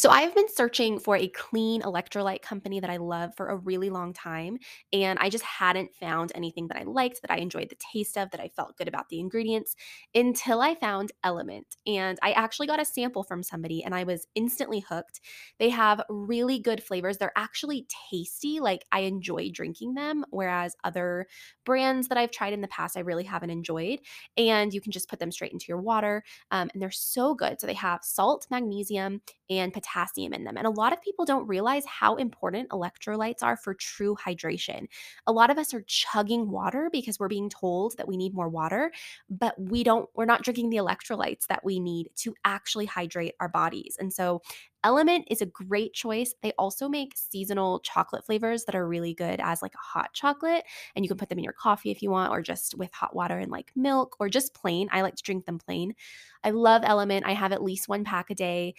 So I have been searching for a clean electrolyte company that I love for a really long time. And I just hadn't found anything that I liked, that I enjoyed the taste of, that I felt good about the ingredients until I found Element. And I actually got a sample from somebody and I was instantly hooked. They have really good flavors. They're actually tasty. Like I enjoy drinking them, whereas other brands that I've tried in the past, I really haven't enjoyed. And you can just put them straight into your water. Um, and they're so good. So they have salt, magnesium, and potassium in them. And a lot of people don't realize how important electrolytes are for true hydration. A lot of us are chugging water because we're being told that we need more water, but we don't, we're not drinking the electrolytes that we need to actually hydrate our bodies. And so Element is a great choice. They also make seasonal chocolate flavors that are really good as like a hot chocolate. And you can put them in your coffee if you want, or just with hot water and like milk, or just plain. I like to drink them plain. I love Element. I have at least one pack a day.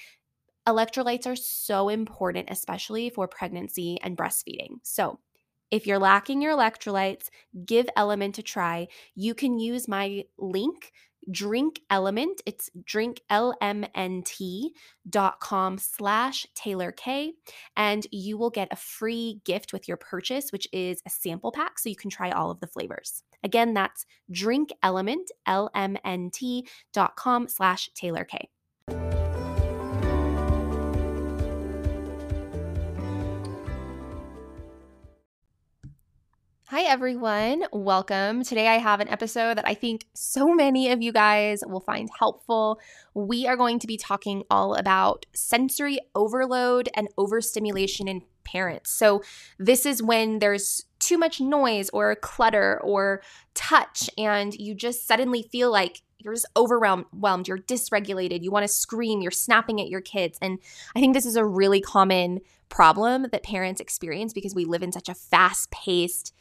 Electrolytes are so important, especially for pregnancy and breastfeeding. So, if you're lacking your electrolytes, give Element a try. You can use my link, Drink Element. It's drinklmnt.com slash Taylor K. And you will get a free gift with your purchase, which is a sample pack. So you can try all of the flavors. Again, that's drinkelement, L-M-N-T.com slash Taylor K. Hi, everyone. Welcome. Today, I have an episode that I think so many of you guys will find helpful. We are going to be talking all about sensory overload and overstimulation in parents. So, this is when there's too much noise or clutter or touch, and you just suddenly feel like you're just overwhelmed, you're dysregulated, you want to scream, you're snapping at your kids. And I think this is a really common problem that parents experience because we live in such a fast paced,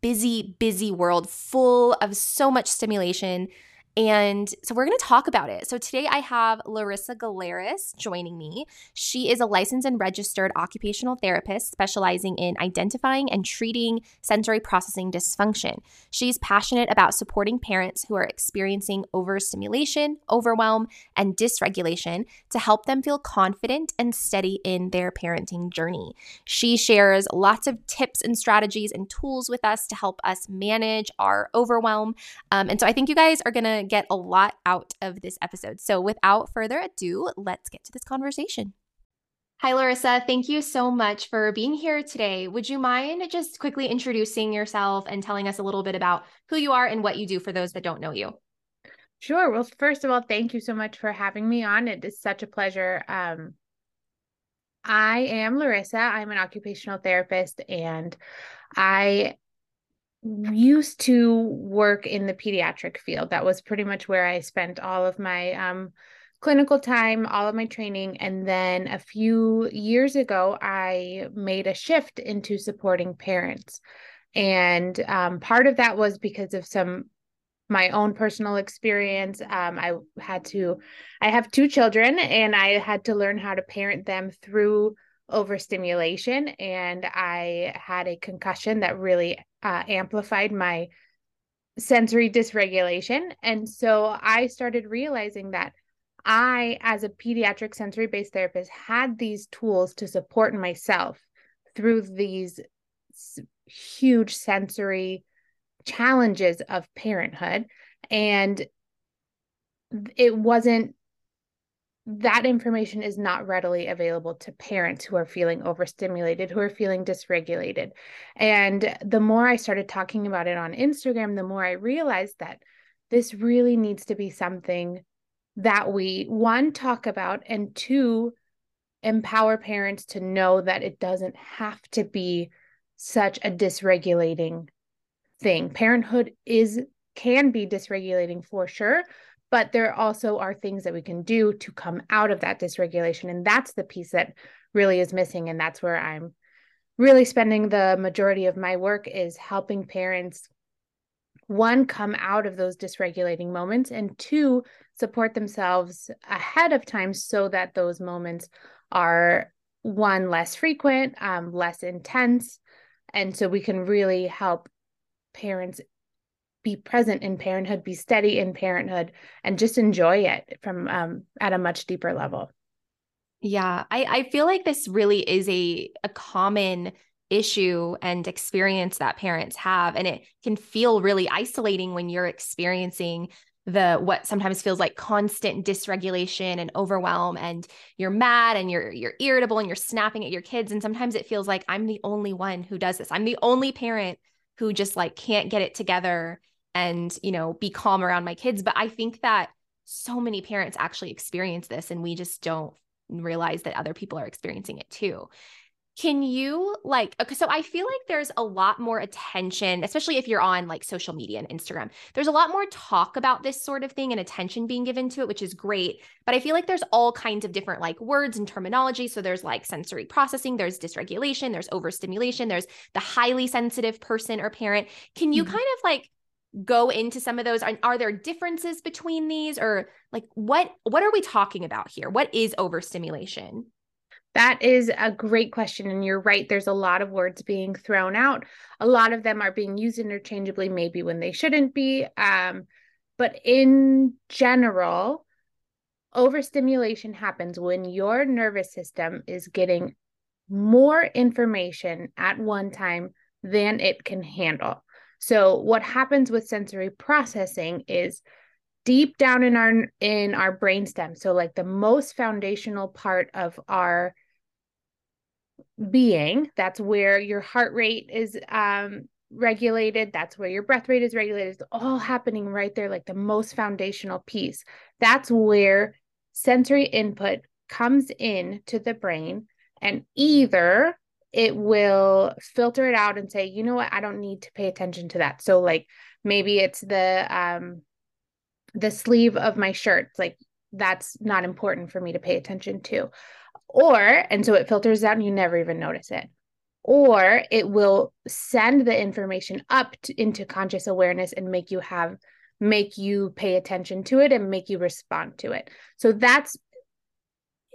busy, busy world full of so much stimulation and so we're going to talk about it. So today I have Larissa Geleris joining me. She is a licensed and registered occupational therapist specializing in identifying and treating sensory processing dysfunction. She's passionate about supporting parents who are experiencing overstimulation, overwhelm, and dysregulation to help them feel confident and steady in their parenting journey. She shares lots of tips and strategies and tools with us to help us manage our overwhelm. Um, and so I think you guys are going to get a lot out of this episode. So without further ado, let's get to this conversation. Hi, Larissa. Thank you so much for being here today. Would you mind just quickly introducing yourself and telling us a little bit about who you are and what you do for those that don't know you? Sure. Well, first of all, thank you so much for having me on. It is such a pleasure. Um, I am Larissa. I'm an occupational therapist and I used to work in the pediatric field. That was pretty much where I spent all of my um, clinical time, all of my training. And then a few years ago, I made a shift into supporting parents. And um, part of that was because of some my own personal experience. Um, I had to, I have two children, and I had to learn how to parent them through overstimulation and I had a concussion that really uh, amplified my sensory dysregulation. And so I started realizing that I, as a pediatric sensory based therapist, had these tools to support myself through these huge sensory challenges of parenthood. And it wasn't that information is not readily available to parents who are feeling overstimulated, who are feeling dysregulated. And the more I started talking about it on Instagram, the more I realized that this really needs to be something that we one talk about and two empower parents to know that it doesn't have to be such a dysregulating thing. Parenthood is can be dysregulating for sure, but there also are things that we can do to come out of that dysregulation and that's the piece that really is missing and that's where I'm really spending the majority of my work is helping parents one come out of those dysregulating moments and two support themselves ahead of time so that those moments are one less frequent um, less intense and so we can really help parents be present in parenthood be steady in parenthood and just enjoy it from um, at a much deeper level yeah I, I feel like this really is a, a common issue and experience that parents have and it can feel really isolating when you're experiencing the what sometimes feels like constant dysregulation and overwhelm and you're mad and you're you're irritable and you're snapping at your kids and sometimes it feels like I'm the only one who does this. I'm the only parent who just like can't get it together and you know be calm around my kids but I think that so many parents actually experience this and we just don't realize that other people are experiencing it too. Can you like okay, so I feel like there's a lot more attention, especially if you're on like social media and Instagram. There's a lot more talk about this sort of thing and attention being given to it, which is great. But I feel like there's all kinds of different like words and terminology. So there's like sensory processing, there's dysregulation, there's overstimulation, there's the highly sensitive person or parent. Can you mm-hmm. kind of like go into some of those are, are there differences between these or like what what are we talking about here what is overstimulation that is a great question. And you're right. There's a lot of words being thrown out. A lot of them are being used interchangeably, maybe when they shouldn't be. Um, but in general, overstimulation happens when your nervous system is getting more information at one time than it can handle. So what happens with sensory processing is deep down in our in our brainstem so like the most foundational part of our being. That's where your heart rate is um, regulated. That's where your breath rate is regulated. It's all happening right there, like the most foundational piece. That's where sensory input comes in to the brain, and either it will filter it out and say, you know what, I don't need to pay attention to that. So, like maybe it's the um, the sleeve of my shirt. like that's not important for me to pay attention to. Or, and so it filters out and you never even notice it. Or it will send the information up to, into conscious awareness and make you have, make you pay attention to it and make you respond to it. So that's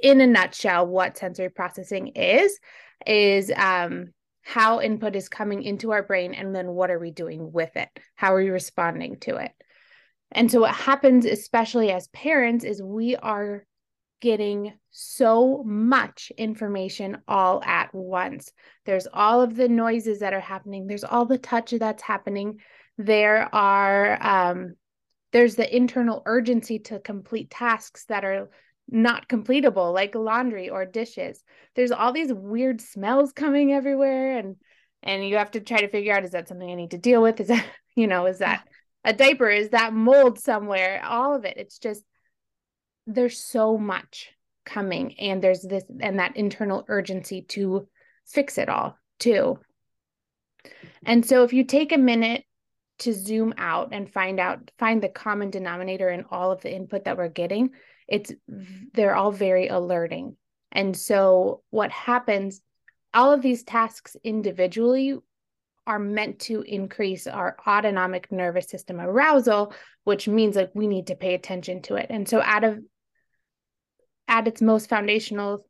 in a nutshell what sensory processing is, is, um, how input is coming into our brain and then what are we doing with it how are we responding to it and so what happens especially as parents is we are getting so much information all at once. There's all of the noises that are happening, there's all the touch that's happening. There are, um, there's the internal urgency to complete tasks that are not completable, like laundry or dishes. There's all these weird smells coming everywhere, and and you have to try to figure out is that something I need to deal with? Is that you know is that a diaper? Is that mold somewhere? All of it. It's just there's so much coming and there's this and that internal urgency to fix it all too. And so if you take a minute to zoom out and find out find the common denominator in all of the input that we're getting, it's they're all very alerting. And so what happens all of these tasks individually are meant to increase our autonomic nervous system arousal, which means like we need to pay attention to it. And so out of at its most foundational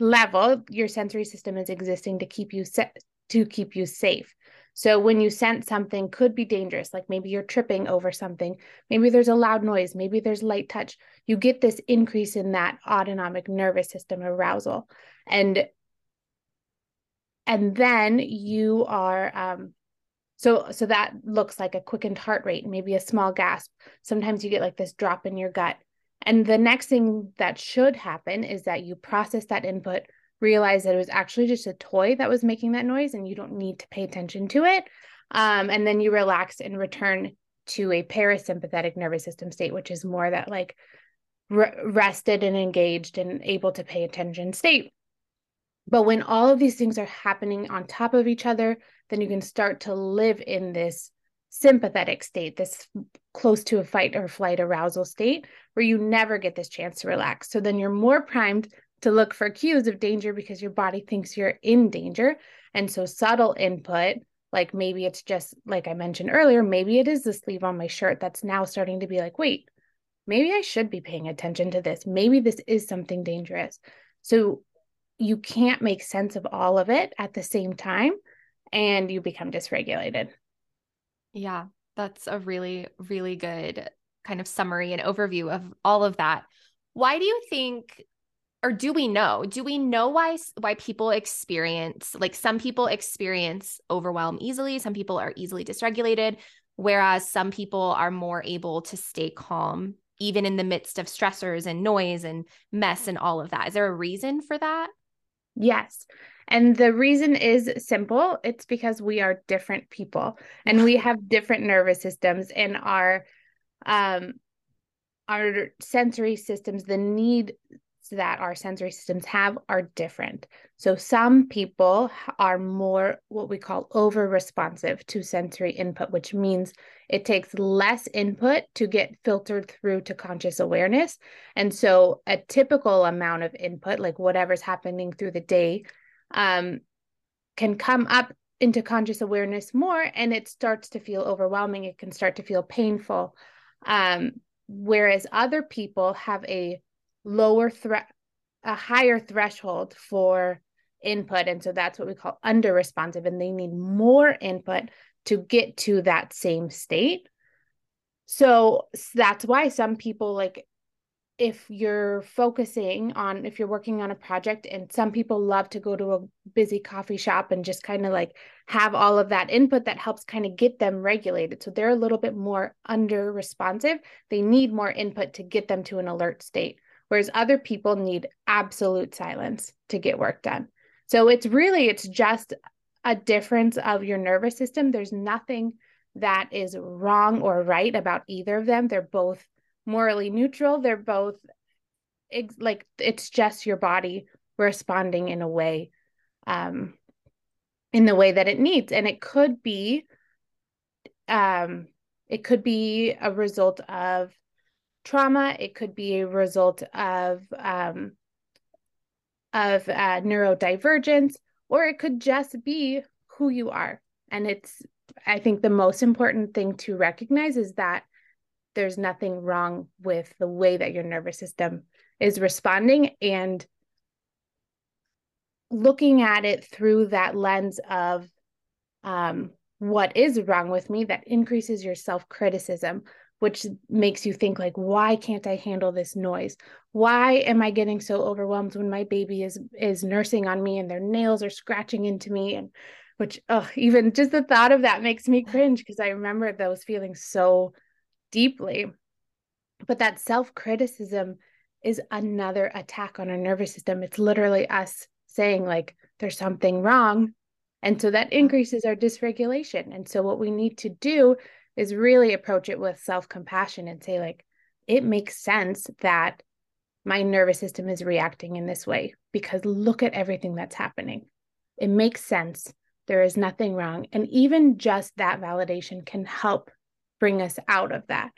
level, your sensory system is existing to keep you set to keep you safe. So when you sense something could be dangerous, like maybe you're tripping over something, maybe there's a loud noise, maybe there's light touch, you get this increase in that autonomic nervous system arousal. And and then you are um so so that looks like a quickened heart rate, maybe a small gasp. Sometimes you get like this drop in your gut and the next thing that should happen is that you process that input, realize that it was actually just a toy that was making that noise and you don't need to pay attention to it. Um, and then you relax and return to a parasympathetic nervous system state, which is more that like re- rested and engaged and able to pay attention state. But when all of these things are happening on top of each other, then you can start to live in this sympathetic state, this close to a fight or flight arousal state where you never get this chance to relax. So then you're more primed to look for cues of danger because your body thinks you're in danger. And so subtle input, like maybe it's just like I mentioned earlier, maybe it is the sleeve on my shirt that's now starting to be like, wait, maybe I should be paying attention to this. Maybe this is something dangerous. So you can't make sense of all of it at the same time and you become dysregulated. Yeah, that's a really, really good kind of summary and overview of all of that. Why do you think or do we know? Do we know why why people experience like some people experience overwhelm easily some people are easily dysregulated whereas some people are more able to stay calm even in the midst of stressors and noise and mess and all of that? Is there a reason for that? Yes. And the reason is simple. It's because we are different people and we have different nervous systems and our um our sensory systems the need that our sensory systems have are different. So some people are more what we call over responsive to sensory input, which means it takes less input to get filtered through to conscious awareness. And so a typical amount of input, like whatever's happening through the day, um, can come up into conscious awareness more and it starts to feel overwhelming. It can start to feel painful. Um, whereas other people have a lower threat a higher threshold for input and so that's what we call under responsive and they need more input to get to that same state. So that's why some people like if you're focusing on if you're working on a project and some people love to go to a busy coffee shop and just kind of like have all of that input that helps kind of get them regulated. So they're a little bit more under responsive they need more input to get them to an alert state whereas other people need absolute silence to get work done. So it's really it's just a difference of your nervous system. There's nothing that is wrong or right about either of them. They're both morally neutral. They're both like it's just your body responding in a way um in the way that it needs and it could be um it could be a result of trauma. It could be a result of um, of uh, neurodivergence, or it could just be who you are. And it's, I think, the most important thing to recognize is that there's nothing wrong with the way that your nervous system is responding and looking at it through that lens of um, what is wrong with me that increases your self criticism which makes you think like why can't i handle this noise? Why am i getting so overwhelmed when my baby is is nursing on me and their nails are scratching into me? And which oh even just the thought of that makes me cringe because i remember those feelings so deeply. But that self criticism is another attack on our nervous system. It's literally us saying like there's something wrong. And so that increases our dysregulation. And so what we need to do is really approach it with self compassion and say, like, it makes sense that my nervous system is reacting in this way because look at everything that's happening. It makes sense. There is nothing wrong. And even just that validation can help bring us out of that.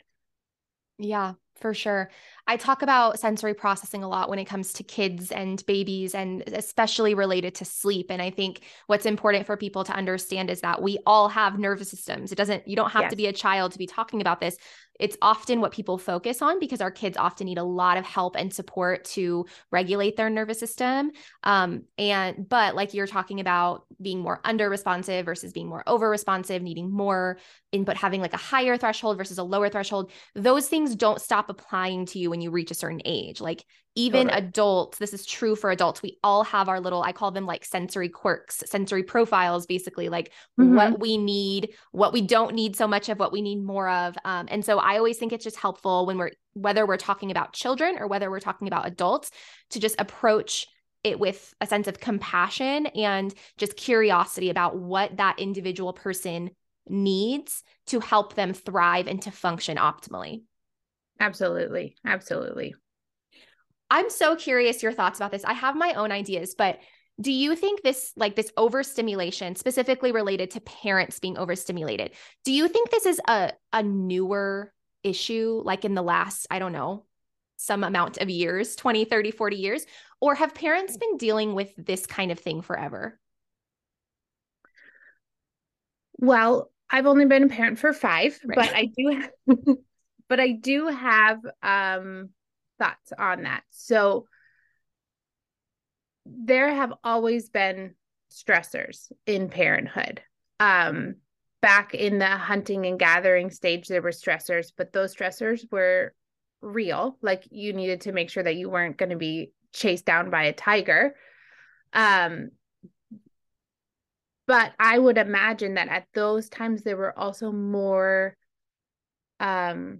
Yeah for sure. I talk about sensory processing a lot when it comes to kids and babies, and especially related to sleep. And I think what's important for people to understand is that we all have nervous systems. It doesn't, you don't have yes. to be a child to be talking about this it's often what people focus on because our kids often need a lot of help and support to regulate their nervous system. Um, and but like you're talking about being more under responsive versus being more over responsive, needing more input, having like a higher threshold versus a lower threshold, those things don't stop applying to you when you reach a certain age. Like even adults this is true for adults we all have our little i call them like sensory quirks sensory profiles basically like mm-hmm. what we need what we don't need so much of what we need more of um, and so i always think it's just helpful when we're whether we're talking about children or whether we're talking about adults to just approach it with a sense of compassion and just curiosity about what that individual person needs to help them thrive and to function optimally. Absolutely. Absolutely. I'm so curious your thoughts about this. I have my own ideas, but do you think this like this overstimulation specifically related to parents being overstimulated do you think this is a a newer issue like in the last i don't know some amount of years 20 30 40 years or have parents been dealing with this kind of thing forever well i've only been a parent for 5 right. but i do have, but i do have um thoughts on that so there have always been stressors in parenthood. Um, back in the hunting and gathering stage, there were stressors, but those stressors were real. Like you needed to make sure that you weren't going to be chased down by a tiger. Um, but I would imagine that at those times there were also more um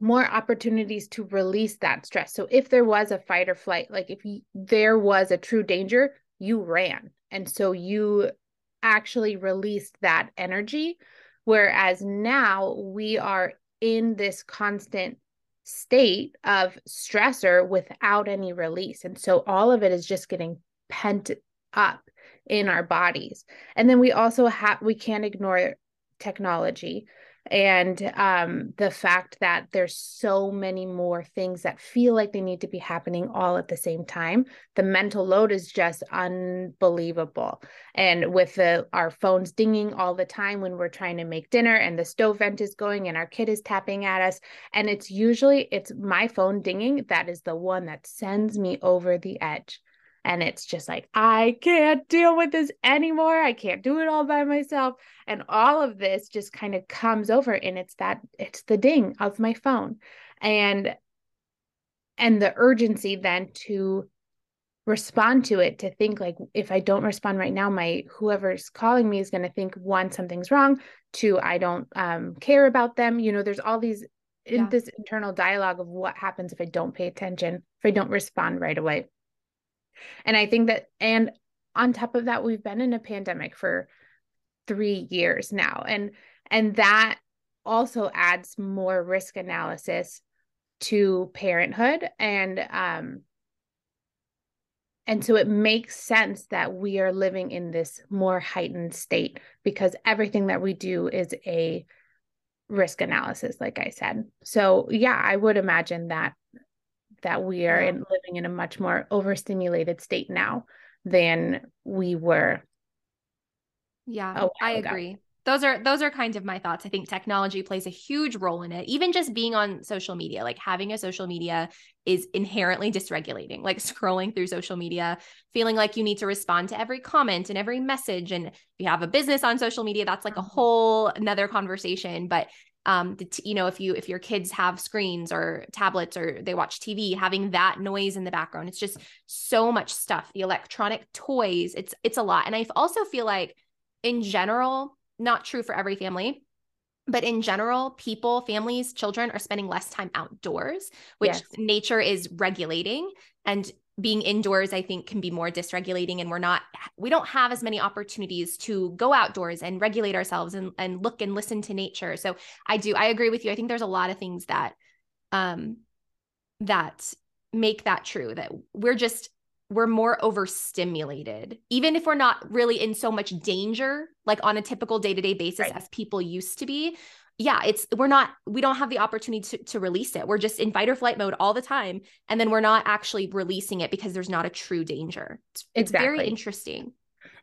more opportunities to release that stress. So if there was a fight or flight, like if there was a true danger, you ran. And so you actually released that energy. Whereas now we are in this constant state of stressor without any release. And so all of it is just getting pent up in our bodies. And then we also have, we can't ignore technology and um, the fact that there's so many more things that feel like they need to be happening all at the same time the mental load is just unbelievable. And with the our phones dinging all the time when we're trying to make dinner and the stove vent is going and our kid is tapping at us and it's usually it's my phone dinging that is the one that sends me over the edge and it's just like i can't deal with this anymore. I can't do it all by myself. And all of this just kind of comes over and it's that it's the ding of my phone. And and the urgency then to respond to it to think like if i don't respond right now my whoever's calling me is going to think one something's wrong two i don't um, care about them. You know there's all these in this internal dialogue of what happens if i don't pay attention if i don't respond right away and I think that, and on top of that, we've been in a pandemic for three years now. And, and that also adds more risk analysis to parenthood. And, um, and so it makes sense that we are living in this more heightened state because everything that we do is a risk analysis, like I said. So, yeah, I would imagine that that we are yeah. in, living in a much more overstimulated state now than we were. Yeah, I ago. agree. Those are those are kind of my thoughts. I think technology plays a huge role in it. Even just being on social media, like having a social media is inherently dysregulating. Like scrolling through social media, feeling like you need to respond to every comment and every message. And if you have a business on social media, that's like a mm-hmm. whole another conversation. But um the t- you know if you if your kids have screens or tablets or they watch tv having that noise in the background it's just so much stuff. The electronic toys it's it's a lot. And i also feel like in general not true for every family but in general people families children are spending less time outdoors which yes. nature is regulating. And being indoors i think can be more dysregulating and we're not we don't have as many opportunities to go outdoors and regulate ourselves and, and look and listen to nature. So i do i agree with you. I think there's a lot of things that um that make that true that we're just we're more overstimulated even if we're not really in so much danger like on a typical day-to-day basis right. as people used to be yeah, it's we're not we don't have the opportunity to, to release it. We're just in fight or flight mode all the time. And then we're not actually releasing it because there's not a true danger. It's, it's very interesting.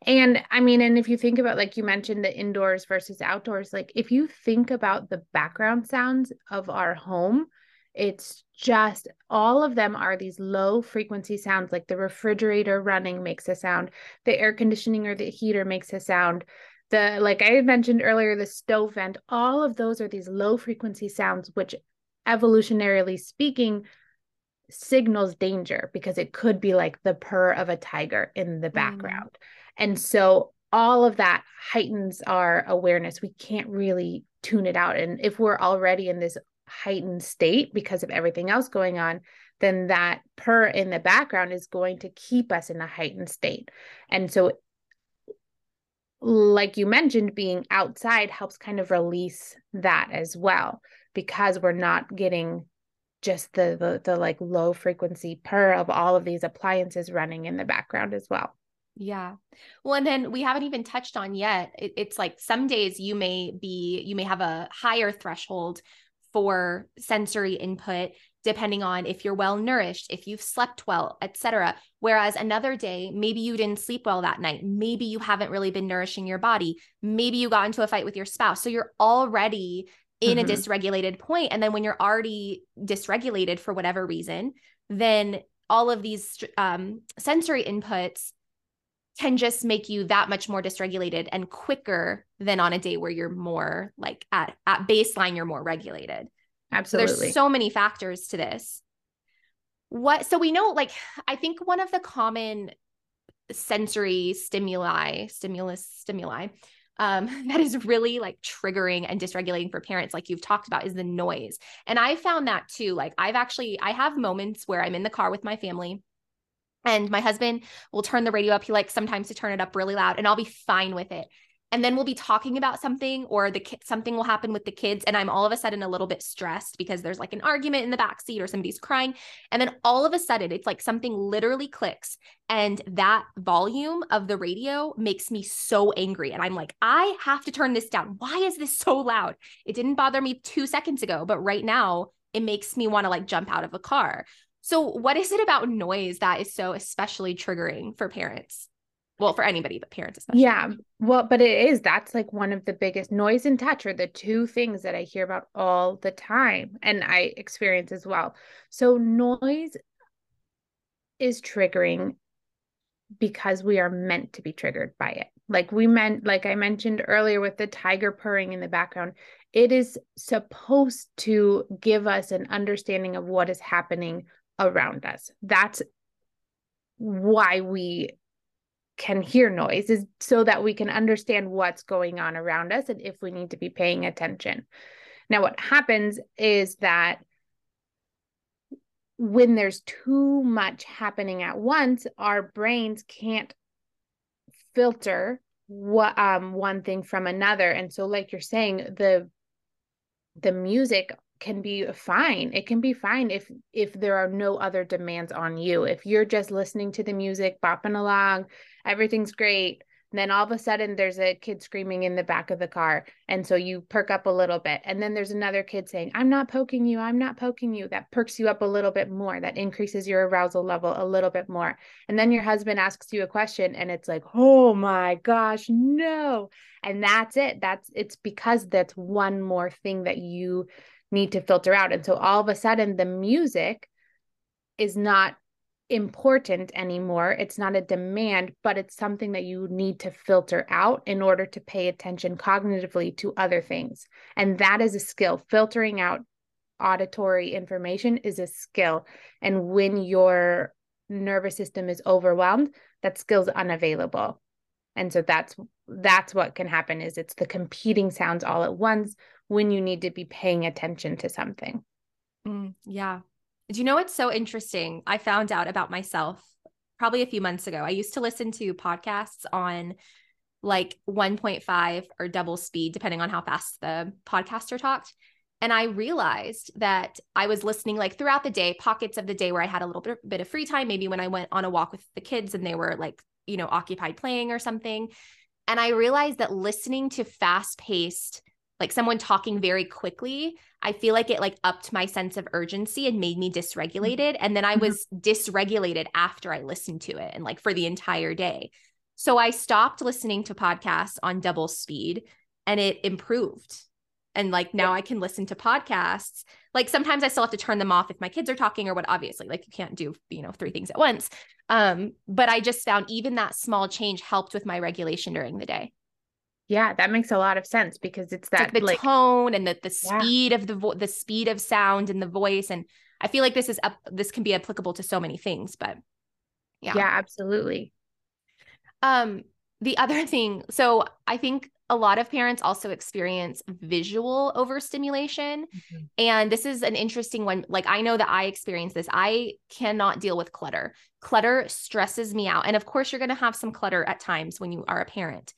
And I mean, and if you think about like you mentioned the indoors versus outdoors, like if you think about the background sounds of our home, it's just all of them are these low frequency sounds like the refrigerator running makes a sound the air conditioning or the heater makes a sound the like I mentioned earlier, the stove vent, all of those are these low frequency sounds, which evolutionarily speaking signals danger because it could be like the purr of a tiger in the mm. background. Mm. And so all of that heightens our awareness. We can't really tune it out. And if we're already in this heightened state because of everything else going on, then that purr in the background is going to keep us in a heightened state. And so like you mentioned, being outside helps kind of release that as well because we're not getting just the the, the like low frequency purr of all of these appliances running in the background as well. Yeah. Well, and then we haven't even touched on yet. It, it's like some days you may be, you may have a higher threshold for sensory input depending on if you're well nourished, if you've slept well, etc. Whereas another day, maybe you didn't sleep well that night. Maybe you haven't really been nourishing your body. Maybe you got into a fight with your spouse. So you're already in mm-hmm. a dysregulated point and then when you're already dysregulated for whatever reason, then all of these um, sensory inputs can just make you that much more dysregulated and quicker than on a day where you're more like at at baseline you're more regulated Absolutely. So there's so many factors to this. What so we know like I think one of the common sensory stimuli, stimulus stimuli um, that is really like triggering and dysregulating for parents, like you've talked about, is the noise. And I found that too. Like I've actually I have moments where I'm in the car with my family and my husband will turn the radio up. He likes sometimes to turn it up really loud and I'll be fine with it and then we'll be talking about something or the ki- something will happen with the kids and i'm all of a sudden a little bit stressed because there's like an argument in the back seat or somebody's crying and then all of a sudden it's like something literally clicks and that volume of the radio makes me so angry and i'm like i have to turn this down. Why is this so loud? It didn't bother me 2 seconds ago but right now it makes me want to like jump out of a car. So what is it about noise that is so especially triggering for parents well for anybody but parents especially. Yeah well but it is that's like one of the biggest noise and touch are the two things that i hear about all the time and i experience as well. So noise is triggering because we are meant to be triggered by it. Like we meant like i mentioned earlier with the tiger purring in the background it is supposed to give us an understanding of what is happening around us. That's why we can hear noise is so that we can understand what's going on around us and if we need to be paying attention. Now, what happens is that when there's too much happening at once, our brains can't filter what um one thing from another. And so, like you're saying, the the music can be fine. It can be fine if if there are no other demands on you. If you're just listening to the music bopping along everything's great then all of a sudden there's a kid screaming in the back of the car and so you perk up a little bit. And then there's another kid saying i'm not poking you i'm not poking you that perks you up a little bit more that increases your arousal level a little bit more. And then your husband asks you a question and it's like oh my gosh no. And that's it. That's it's because that's one more thing that you need to filter out. And so all of a sudden, the music is not important anymore. It's not a demand, but it's something that you need to filter out in order to pay attention cognitively to other things. And that is a skill. Filtering out auditory information is a skill. And when your nervous system is overwhelmed, that skill's unavailable. And so that's that's what can happen is it's the competing sounds all at once when you need to be paying attention to something. Mm, yeah. Do you know what's so interesting? I found out about myself probably a few months ago. I used to listen to podcasts on like 1.5 or double speed, depending on how fast the podcaster talked. And I realized that I was listening like throughout the day, pockets of the day where I had a little bit, bit of free time, maybe when I went on a walk with the kids and they were like, you know, occupied playing or something. And I realized that listening to fast paced like someone talking very quickly i feel like it like upped my sense of urgency and made me dysregulated and then i mm-hmm. was dysregulated after i listened to it and like for the entire day. So i stopped listening to podcasts on double speed and it improved. And like now i can listen to podcasts. Like sometimes i still have to turn them off if my kids are talking or what obviously like you can't do you know three things at once. Um but i just found even that small change helped with my regulation during the day yeah, that makes a lot of sense because it's that it's like the like, tone and the the speed yeah. of the vo- the speed of sound and the voice and I feel like this is up this can be applicable to so many things, but yeah. Yeah, absolutely. Um the other thing, so I think a lot of parents also experience visual overstimulation. Mm-hmm. And this is an interesting one. Like, I know that I experience this. I cannot deal with clutter. Clutter stresses me out. And of course, you're going to have some clutter at times when you are a parent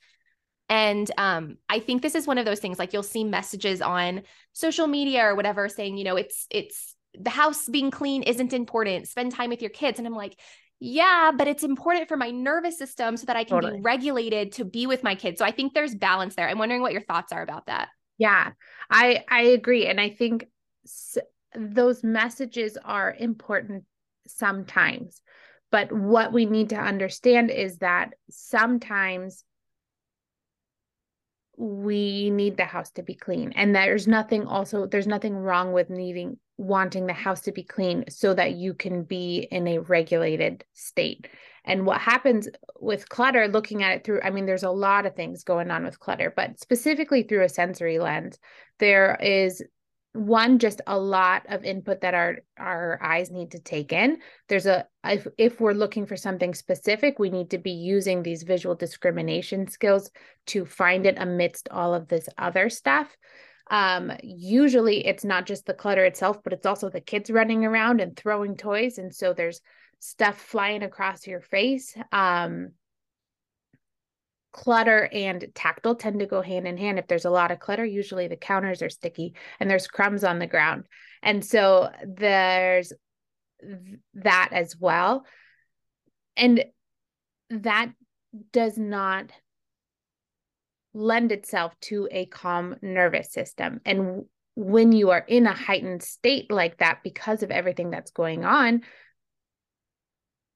And um, I think this is one of those things like you'll see messages on social media or whatever saying, you know, it's it's the house being clean isn't important. Spend time with your kids. And I'm like, yeah, but it's important for my nervous system so that I can totally. be regulated to be with my kids. So I think there's balance there. I'm wondering what your thoughts are about that. Yeah, I I agree, and I think s- those messages are important sometimes. But what we need to understand is that sometimes we need the house to be clean. And there's nothing also there's nothing wrong with needing wanting the house to be clean so that you can be in a regulated state. And what happens with clutter looking at it through i mean there's a lot of things going on with clutter but specifically through a sensory lens there is one just a lot of input that our our eyes need to take in. There's a if, if we're looking for something specific we need to be using these visual discrimination skills to find it amidst all of this other stuff. Um usually it's not just the clutter itself but it's also the kids running around and throwing toys. And so there's stuff flying across your face. Um clutter and tactile tend to go hand in hand. If there's a lot of clutter, usually the counters are sticky and there's crumbs on the ground. And so there's that as well. And that does not lend itself to a calm nervous system. And when you are in a heightened state like that because of everything that's going on,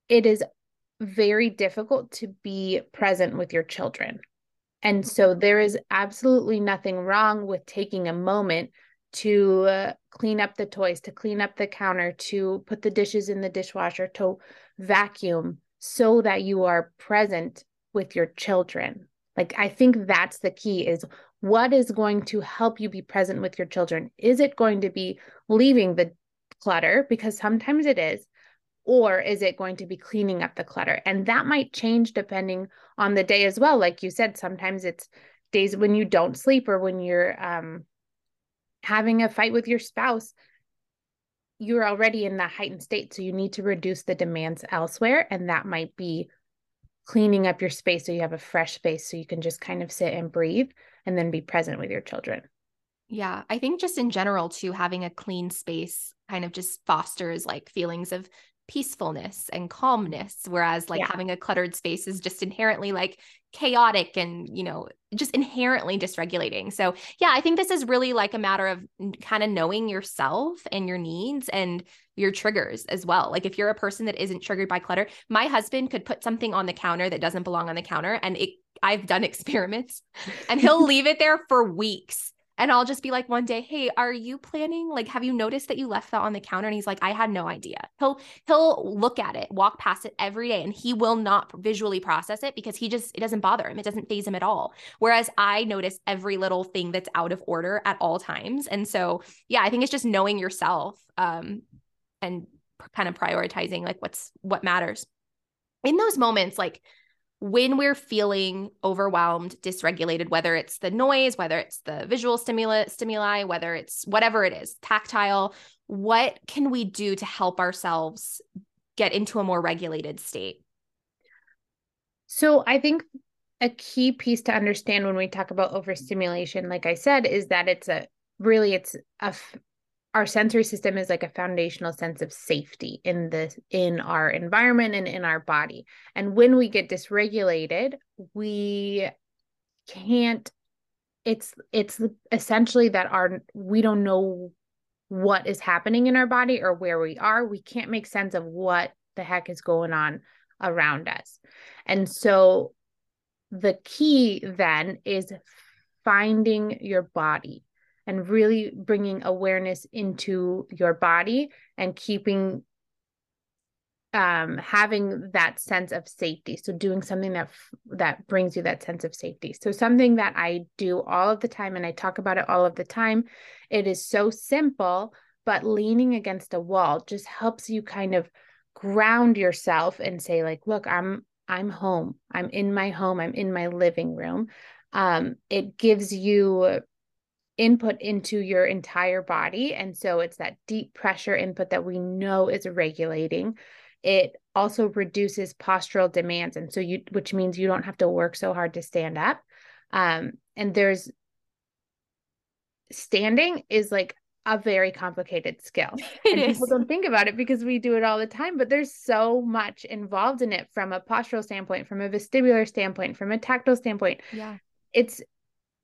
it is very difficult to be present with your children. And so there is absolutely nothing wrong with taking a moment to uh, clean up the toys, to clean up the counter, to put the dishes in the dishwasher, to vacuum so that you are present with your children. Like I think that's the key is what is going to help you be present with your children? Is it going to be leaving the clutter because sometimes it is or is it going to be cleaning up the clutter? And that might change depending on the day as well. Like you said sometimes it's days when you don't sleep or when you're um, having a fight with your spouse you're already in that heightened state. So you need to reduce the demands elsewhere and that might be cleaning up your space so you have a fresh space so you can just kind of sit and breathe and then be present with your children. Yeah, I think just in general, too, having a clean space kind of just fosters like feelings of peacefulness and calmness whereas like yeah. having a cluttered space is just inherently like chaotic and you know just inherently dysregulating. So yeah i think this is really like a matter of kind of knowing yourself and your needs and your triggers as well. Like if you're a person that isn't triggered by clutter my husband could put something on the counter that doesn't belong on the counter and it I've done experiments and he'll leave it there for weeks and I'll just be like one day, "Hey, are you planning like have you noticed that you left that on the counter?" And he's like, "I had no idea." He'll he'll look at it, walk past it every day and he will not visually process it because he just it doesn't bother him. It doesn't faze him at all. Whereas I notice every little thing that's out of order at all times. And so, yeah, I think it's just knowing yourself um and kind of prioritizing like what's what matters. In those moments like when we're feeling overwhelmed, dysregulated, whether it's the noise, whether it's the visual stimuli, stimuli, whether it's whatever it is, tactile, what can we do to help ourselves get into a more regulated state? So I think a key piece to understand when we talk about overstimulation, like I said, is that it's a really it's a our sensory system is like a foundational sense of safety in the in our environment and in our body. And when we get dysregulated we can't it's it's essentially that our we don't know what is happening in our body or where we are. We can't make sense of what the heck is going on around us. And so the key then is finding your body and really bringing awareness into your body and keeping um having that sense of safety. So doing something that that brings you that sense of safety. So something that i do all of the time and i talk about it all of the time it is so simple but leaning against a wall just helps you kind of ground yourself and say like look i'm i'm home. I'm in my home. I'm in my living room. Um it gives you input into your entire body. And so it's that deep pressure input that we know is regulating. It also reduces postural demands. And so you, which means you don't have to work so hard to stand up. Um, and there's standing is like a very complicated skill. It and is. people don't think about it because we do it all the time, but there's so much involved in it from a postural standpoint, from a vestibular standpoint, from a tactile standpoint. Yeah. It's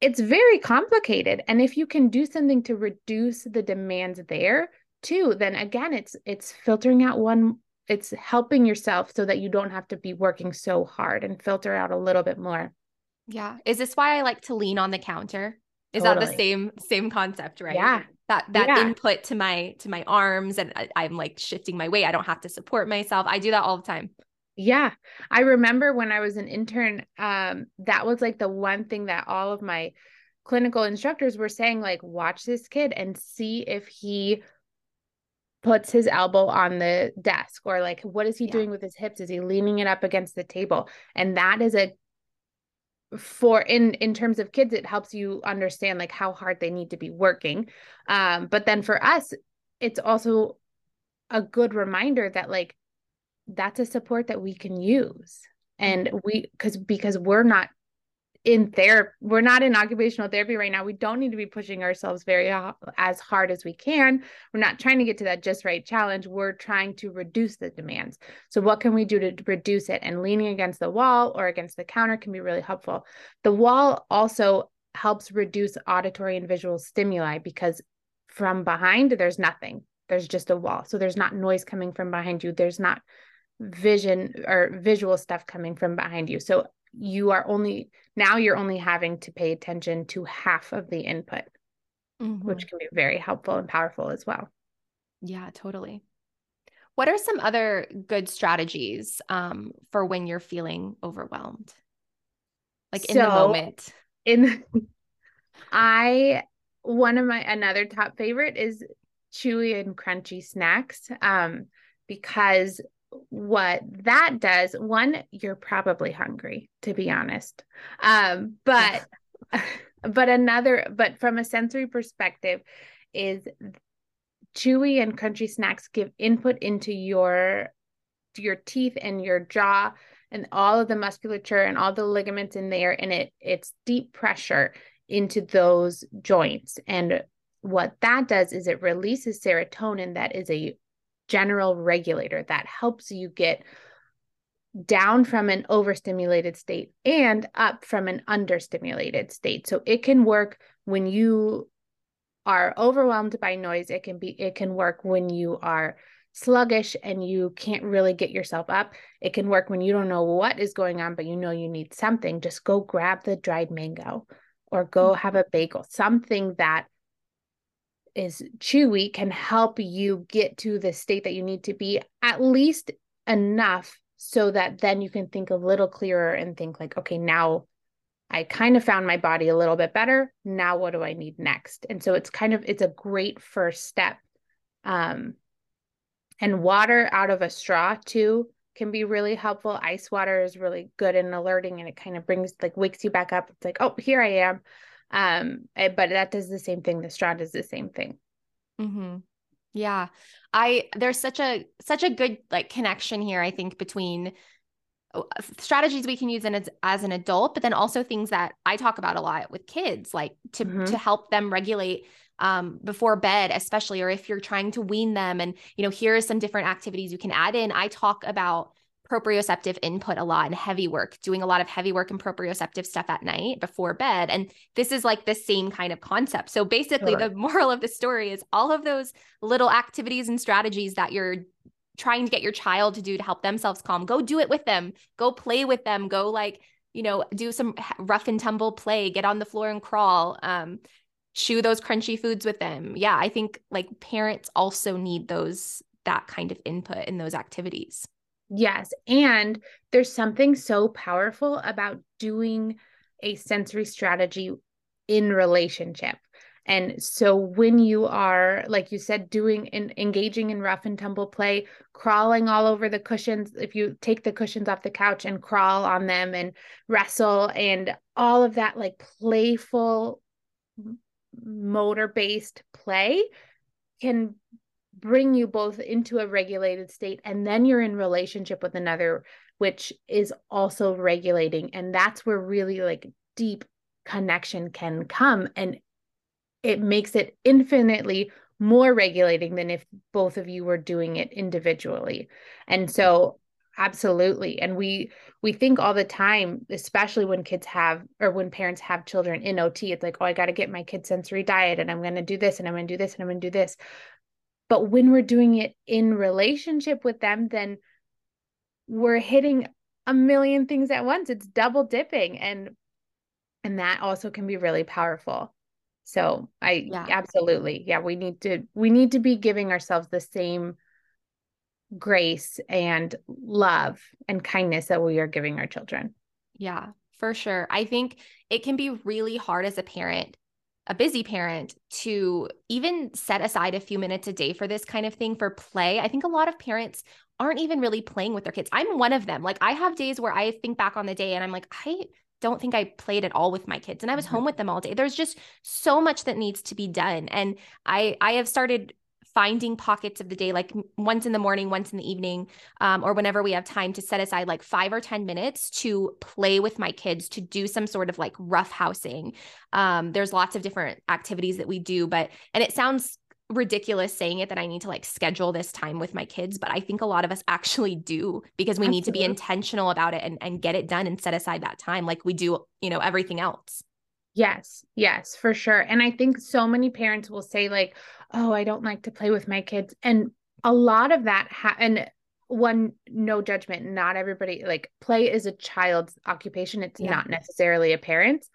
it's very complicated. And if you can do something to reduce the demands there too, then again it's it's filtering out one it's helping yourself so that you don't have to be working so hard and filter out a little bit more. Yeah. Is this why I like to lean on the counter? Is Totally. that the same same concept, right? Yeah. That that Yeah. input to my to my arms and I, I'm like shifting my weight. I don't have to support myself. I do that all the time. Yeah. I remember when I was an intern, um, that was like the one thing that all of my clinical instructors were saying, like, watch this kid and see if he puts his elbow on the desk or like what is he Yeah. doing with his hips? Is he leaning it up against the table? And that is a for in in terms of kids it helps you understand like how hard they need to be working um but then for us it's also a good reminder that like that's a support that we can use. And mm-hmm. we because because we're not in therapy we're not in occupational therapy right now. We don't need to be pushing ourselves very as hard as we can. We're not trying to get to that just right challenge. We're trying to reduce the demands. So what can we do to reduce it? And leaning against the wall or against the counter can be really helpful. The wall also helps reduce auditory and visual stimuli because from behind there's nothing. There's just a wall. So there's not noise coming from behind you. There's not vision or visual stuff coming from behind you so you are only now you're only having to pay attention to half of the input Mhm. which can be very helpful and powerful as well Yeah, totally. What are some other good strategies um, for when you're feeling overwhelmed? Like in the moment. in i one of my another top favorite is chewy and crunchy snacks um because what that does one you're probably hungry to be honest. Um but but another but from a sensory perspective is chewy and crunchy snacks give input into your your teeth and your jaw and all of the musculature and all the ligaments in there. And it it's deep pressure into those joints. And what that does is it releases serotonin that is a general regulator that helps you get down from an overstimulated state and up from an understimulated state. So it can work when you are overwhelmed by noise. It can be it can work when you are sluggish and you can't really get yourself up. It can work when you don't know what is going on but you know you need something. Just go grab the dried mango or go mm-hmm. have a bagel something that is chewy can help you get to the state that you need to be at least enough so that then you can think a little clearer and think like okay now I kind of found my body a little bit better. Now what do I need next? And so it's kind of it's a great first step. Um and water out of a straw too can be really helpful. Ice water is really good and alerting and it kind of brings like wakes you back up. It's like oh here I am um eh, but that does the same thing the straw does the same thing hmm Yeah. I there's such a such a good like connection here, I think, between uh, strategies we can use in as, as an adult, but then also things that I talk about a lot with kids, like to Mhm. to help them regulate um, before bed, especially, or if you're trying to wean them. And you know, here are some different activities you can add in. I talk about proprioceptive input a lot and heavy work, doing a lot of heavy work and proprioceptive stuff at night before bed. And this is like the same kind of concept. So basically, Totally. the moral of the story is all of those little activities and strategies that you're trying to get your child to do to help themselves calm, go do it with them. Go play with them. Go like, you know, do some rough and tumble play, get on the floor and crawl. Um, chew those crunchy foods with them. Yeah, I think like parents also need those that kind of input in those activities. Yes. And there's something so powerful about doing a sensory strategy in relationship. And so when you are, like you said, doing and engaging in rough and tumble play, crawling all over the cushions, if you take the cushions off the couch and crawl on them and wrestle and all of that like playful motor based play can bring you both into a regulated state and then you're in relationship with another which is also regulating. And that's where really like deep connection can come. And it makes it infinitely more regulating than if both of you were doing it individually. And so absolutely. And we we think all the time especially when kids have or when parents have children in ot it's like oh i got to get my kid sensory diet and i'm going to do this and i'm going to do this and i'm going to do this but when we're doing it in relationship with them then we're hitting a million things at once. It's double dipping and and that also can be really powerful. So i yeah. absolutely yeah we need to we need to be giving ourselves the same grace and love and kindness that we are giving our children. Yeah for sure. I think it can be really hard as a parent a busy parent to even set aside a few minutes a day for this kind of thing for play. I think a lot of parents aren't even really playing with their kids. I'm one of them. Like I have days where I think back on the day and I'm like, I don't think I played at all with my kids and I was mm-hmm. home with them all day. There's just so much that needs to be done. And I I have started finding pockets of the day, like once in the morning, once in the evening, um, or whenever we have time to set aside like five or 10 minutes to play with my kids, to do some sort of like rough housing. Um, there's lots of different activities that we do, but, and it sounds ridiculous saying it that I need to like schedule this time with my kids, but I think a lot of us actually do because we Absolutely. need to be intentional about it and, and get it done and set aside that time like we do, you know, everything else. Yes, yes, for sure. And I think so many parents will say, like, oh, I don't like to play with my kids. And a lot of that, ha- and one, no judgment, not everybody, like, play is a child's occupation. It's yeah. not necessarily a parent's.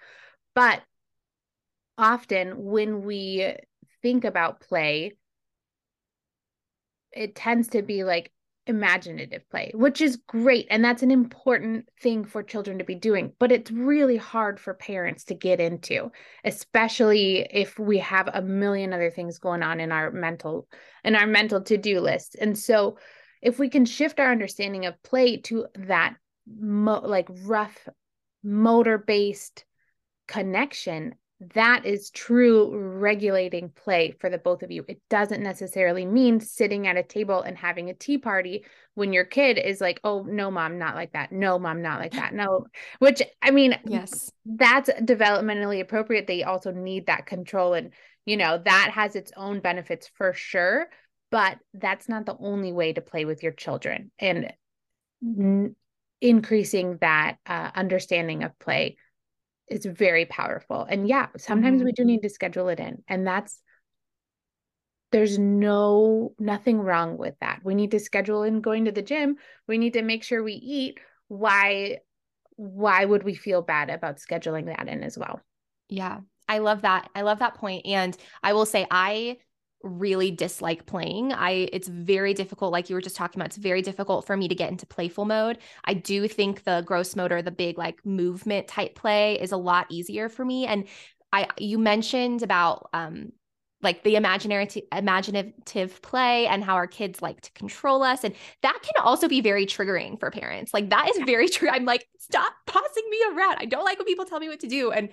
But often when we think about play, it tends to be like imaginative play, which is great. And that's an important thing for children to be doing. But it's really hard for parents to get into, especially if we have a million other things going on in our mental in our mental to-do list. And so if we can shift our understanding of play to that mo- like rough motor based connection that is true regulating play for the both of you. It doesn't necessarily mean sitting at a table and having a tea party when your kid is like, oh, no, mom, not like that. No, mom, not like that. No, which I mean, yes, that's developmentally appropriate. They also need that control. And, you know, that has its own benefits for sure. But that's not the only way to play with your children. And n- increasing that uh, understanding of play is very powerful. And yeah, sometimes mm-hmm. we do need to schedule it in. And that's there's no nothing wrong with that. We need to schedule in going to the gym. We need to make sure we eat. Why why would we feel bad about scheduling that in as well? Yeah. I love that. I love that point. And I will say I really dislike playing. I it's very difficult like you were just talking about. It's very difficult for me to get into playful mode. I do think the gross motor, the big like movement type play is a lot easier for me and I you mentioned about um like the imaginative imaginative play and how our kids like to control us. And that can also be very triggering for parents. Like that is very true i'm like stop tossing me around. I don't like when people tell me what to do. And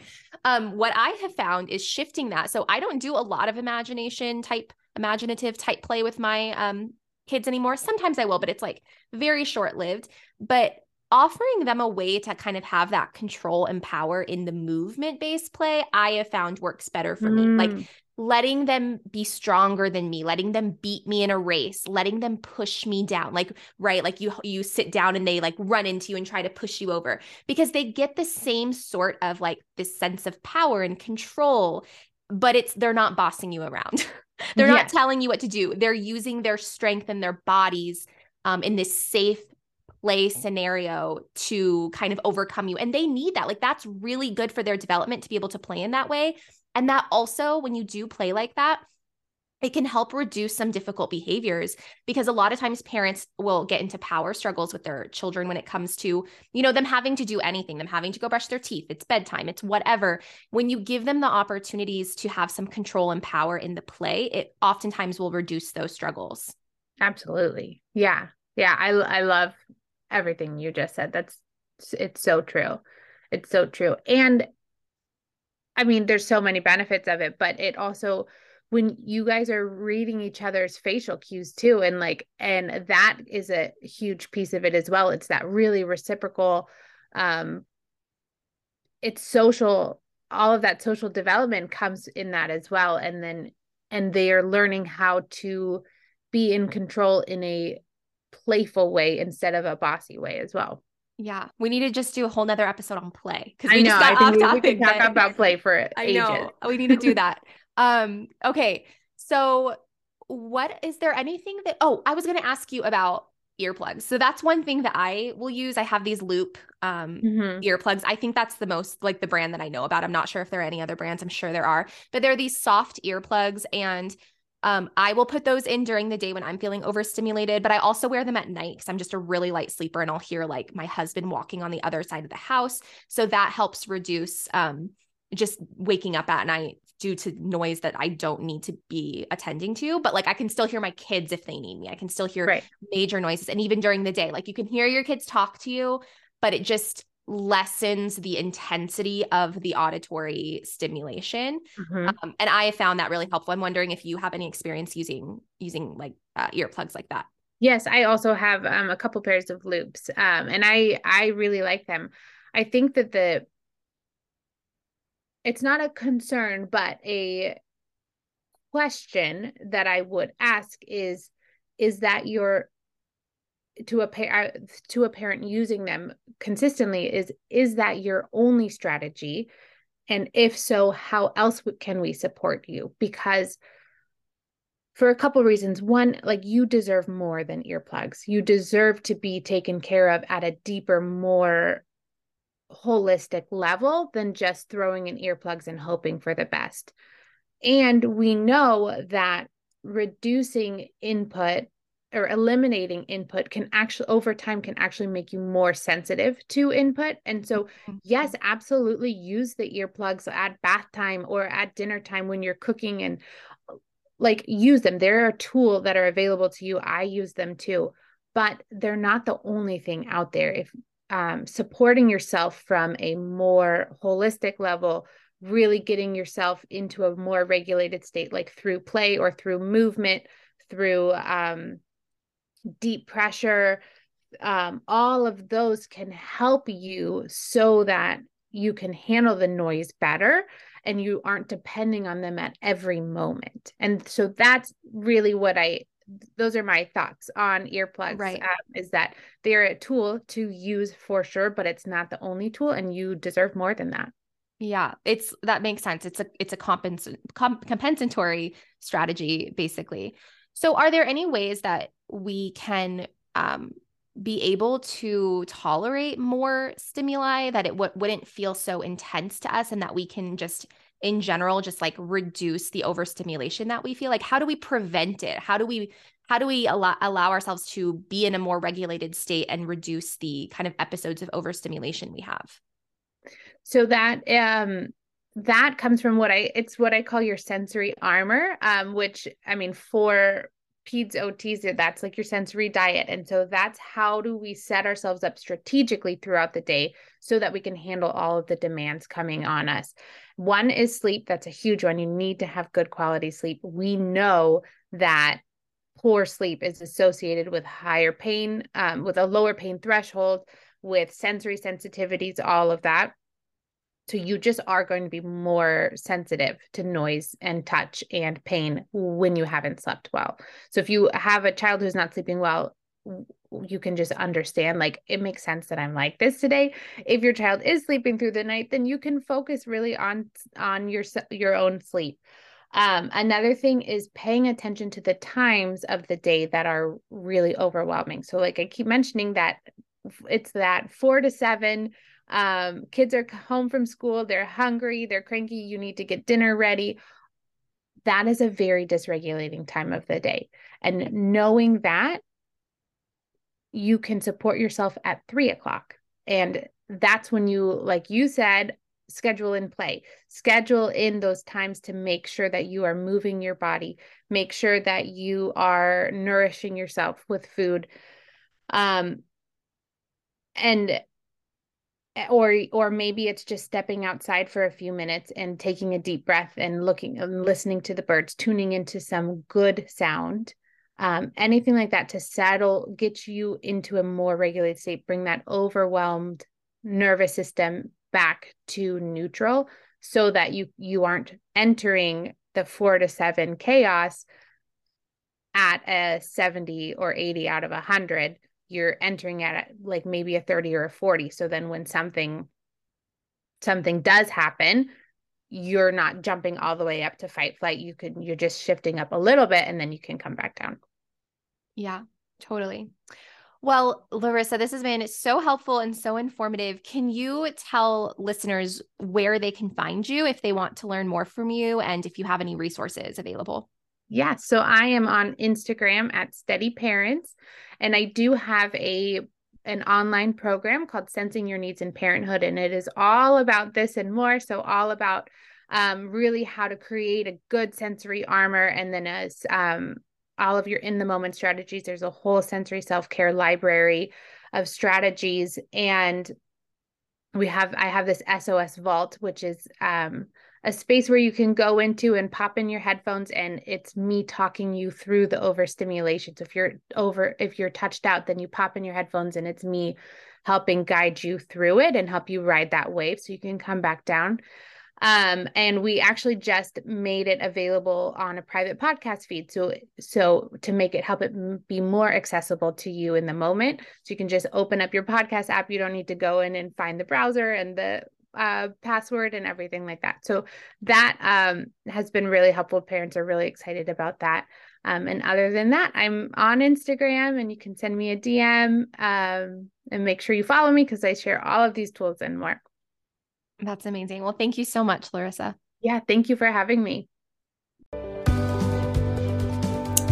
um, what i have found is shifting that. So i don't do a lot of imagination type imaginative type play with my um, kids anymore. Sometimes i will but it's like very short lived but offering them a way to kind of have that control and power in the movement based play i have found works better for mm. me like mm letting them be stronger than me letting them beat me in a race letting them push me down like right like you you sit down and they like run into you and try to push you over because they get the same sort of like this sense of power and control but it's they're not bossing you around they're yes. not telling you what to do they're using their strength and their bodies um, in this safe play scenario to kind of overcome you and they need that like that's really good for their development to be able to play in that way and that also, when you do play like that, it can help reduce some difficult behaviors because a lot of times parents will get into power struggles with their children when it comes to you know them having to do anything them having to go brush their teeth it's bedtime it's whatever. When you give them the opportunities to have some control and power in the play it oftentimes will reduce those struggles. Absolutely. Yeah. Yeah i i love everything you just said. That's it's so true. It's so true. And I mean, there's so many benefits of it, but it also when you guys are reading each other's facial cues too and like and that is a huge piece of it as well. It's that really reciprocal um it's social all of that social development comes in that as well. And then and they are learning how to be in control in a playful way instead of a bossy way as well yeah, we need to just do a whole nother episode on play because we know, just got off topic. We can talk about play for I ages. know we need to do that. um, okay, so what is there anything that? Oh, I was going to ask you about earplugs. So that's one thing that I will use. I have these loop um mm-hmm. earplugs. I think that's the most like the brand that I know about. I'm not sure if there are any other brands. I'm sure there are, but they're these soft earplugs and um, I will put those in during the day when I'm feeling overstimulated, but I also wear them at night because I'm just a really light sleeper and I'll hear like my husband walking on the other side of the house. So that helps reduce um, just waking up at night due to noise that I don't need to be attending to. But like I can still hear my kids if they need me. I can still hear right. major noises. And even during the day, like you can hear your kids talk to you, but it just lessens the intensity of the auditory stimulation. Mm-hmm. um, and i have found that really helpful. I'm wondering if you have any experience using using like uh, earplugs like that. Yes i also have um, a couple pairs of loops um, and i i really like them. I think that the it's not a concern but a question that i would ask is is that your to a par- uh, to a parent using them consistently is is that your only strategy? And if so how else can we support you? Because for a couple reasons. One like you deserve more than earplugs. You deserve to be taken care of at a deeper more holistic level than just throwing in earplugs and hoping for the best. And we know that reducing input or eliminating input can actually over time can actually make you more sensitive to input. And so mm-hmm. yes absolutely use the earplugs at bath time or at dinner time when you're cooking and like use them. They're a tool that are available to you. I use them too. But they're not the only thing out there. If um, supporting yourself from a more holistic level really getting yourself into a more regulated state like through play or through movement through um, deep pressure, um, all of those can help you so that you can handle the noise better and you aren't depending on them at every moment. And so that's really what I those are my thoughts on earplugs right. um, is that they're a tool to use for sure but it's not the only tool and you deserve more than that. Yeah it's that makes sense. It's a it's a compens- comp- compensatory strategy basically so are there any ways that we can um, be able to tolerate more stimuli that it w- wouldn't feel so intense to us and that we can just in general just like reduce the overstimulation that we feel? Like how do we prevent it? How do we how do we allow, allow ourselves to be in a more regulated state and reduce the kind of episodes of overstimulation we have? So that um that comes from what i it's what i call your sensory armor um which i mean for peds ots that's like your sensory diet. And so that's how do we set ourselves up strategically throughout the day so that we can handle all of the demands coming on us. One is sleep. That's a huge one. You need to have good quality sleep. We know that poor sleep is associated with higher pain um, with a lower pain threshold with sensory sensitivities all of that so you just are going to be more sensitive to noise and touch and pain when you haven't slept well. So if you have a child who's not sleeping well, you can just understand like it makes sense that I'm like this today. If your child is sleeping through the night, then you can focus really on on your your own sleep. Um, another thing is paying attention to the times of the day that are really overwhelming. So, like I keep mentioning that it's that four to seven um, kids are home from school, they're hungry, they're cranky, you need to get dinner ready. That is a very dysregulating time of the day. And knowing that, you can support yourself at three o'clock. And that's when you, like you said, schedule in play, schedule in those times to make sure that you are moving your body, make sure that you are nourishing yourself with food. Um, and or or maybe it's just stepping outside for a few minutes and taking a deep breath and looking and listening to the birds tuning into some good sound. Um, anything like that to settle get you into a more regulated state bring that overwhelmed nervous system back to neutral so that you you aren't entering the 4 to 7 chaos at a 70 or 80 out of 100 you're entering at like maybe a 30 or a 40 so then when something something does happen you're not jumping all the way up to fight flight you can you're just shifting up a little bit and then you can come back down yeah totally well, Larissa, this has been so helpful and so informative. Can you tell listeners where they can find you if they want to learn more from you and if you have any resources available? Yeah, so I am on Instagram at Steady Parents, and I do have a an online program called Sensing Your Needs in Parenthood, and it is all about this and more. So all about um, really how to create a good sensory armor, and then as um, all of your in the moment strategies. There's a whole sensory self care library of strategies, and we have I have this SOS vault, which is um, a space where you can go into and pop in your headphones and it's me talking you through the overstimulation. So if you're over if you're touched out, then you pop in your headphones and it's me helping guide you through it and help you ride that wave so you can come back down. Um, and we actually just made it available on a private podcast feed. So, so to make it help it be more accessible to you in the moment, so you can just open up your podcast app. You don't need to go in and find the browser and the uh, password and everything like that. So that um, has been really helpful. Parents are really excited about that. Um, and other than that, I'm on Instagram and you can send me a DM um, and make sure you follow me because I share all of these tools and more. That's amazing. Well, thank you so much, Larissa. Yeah, thank you for having me.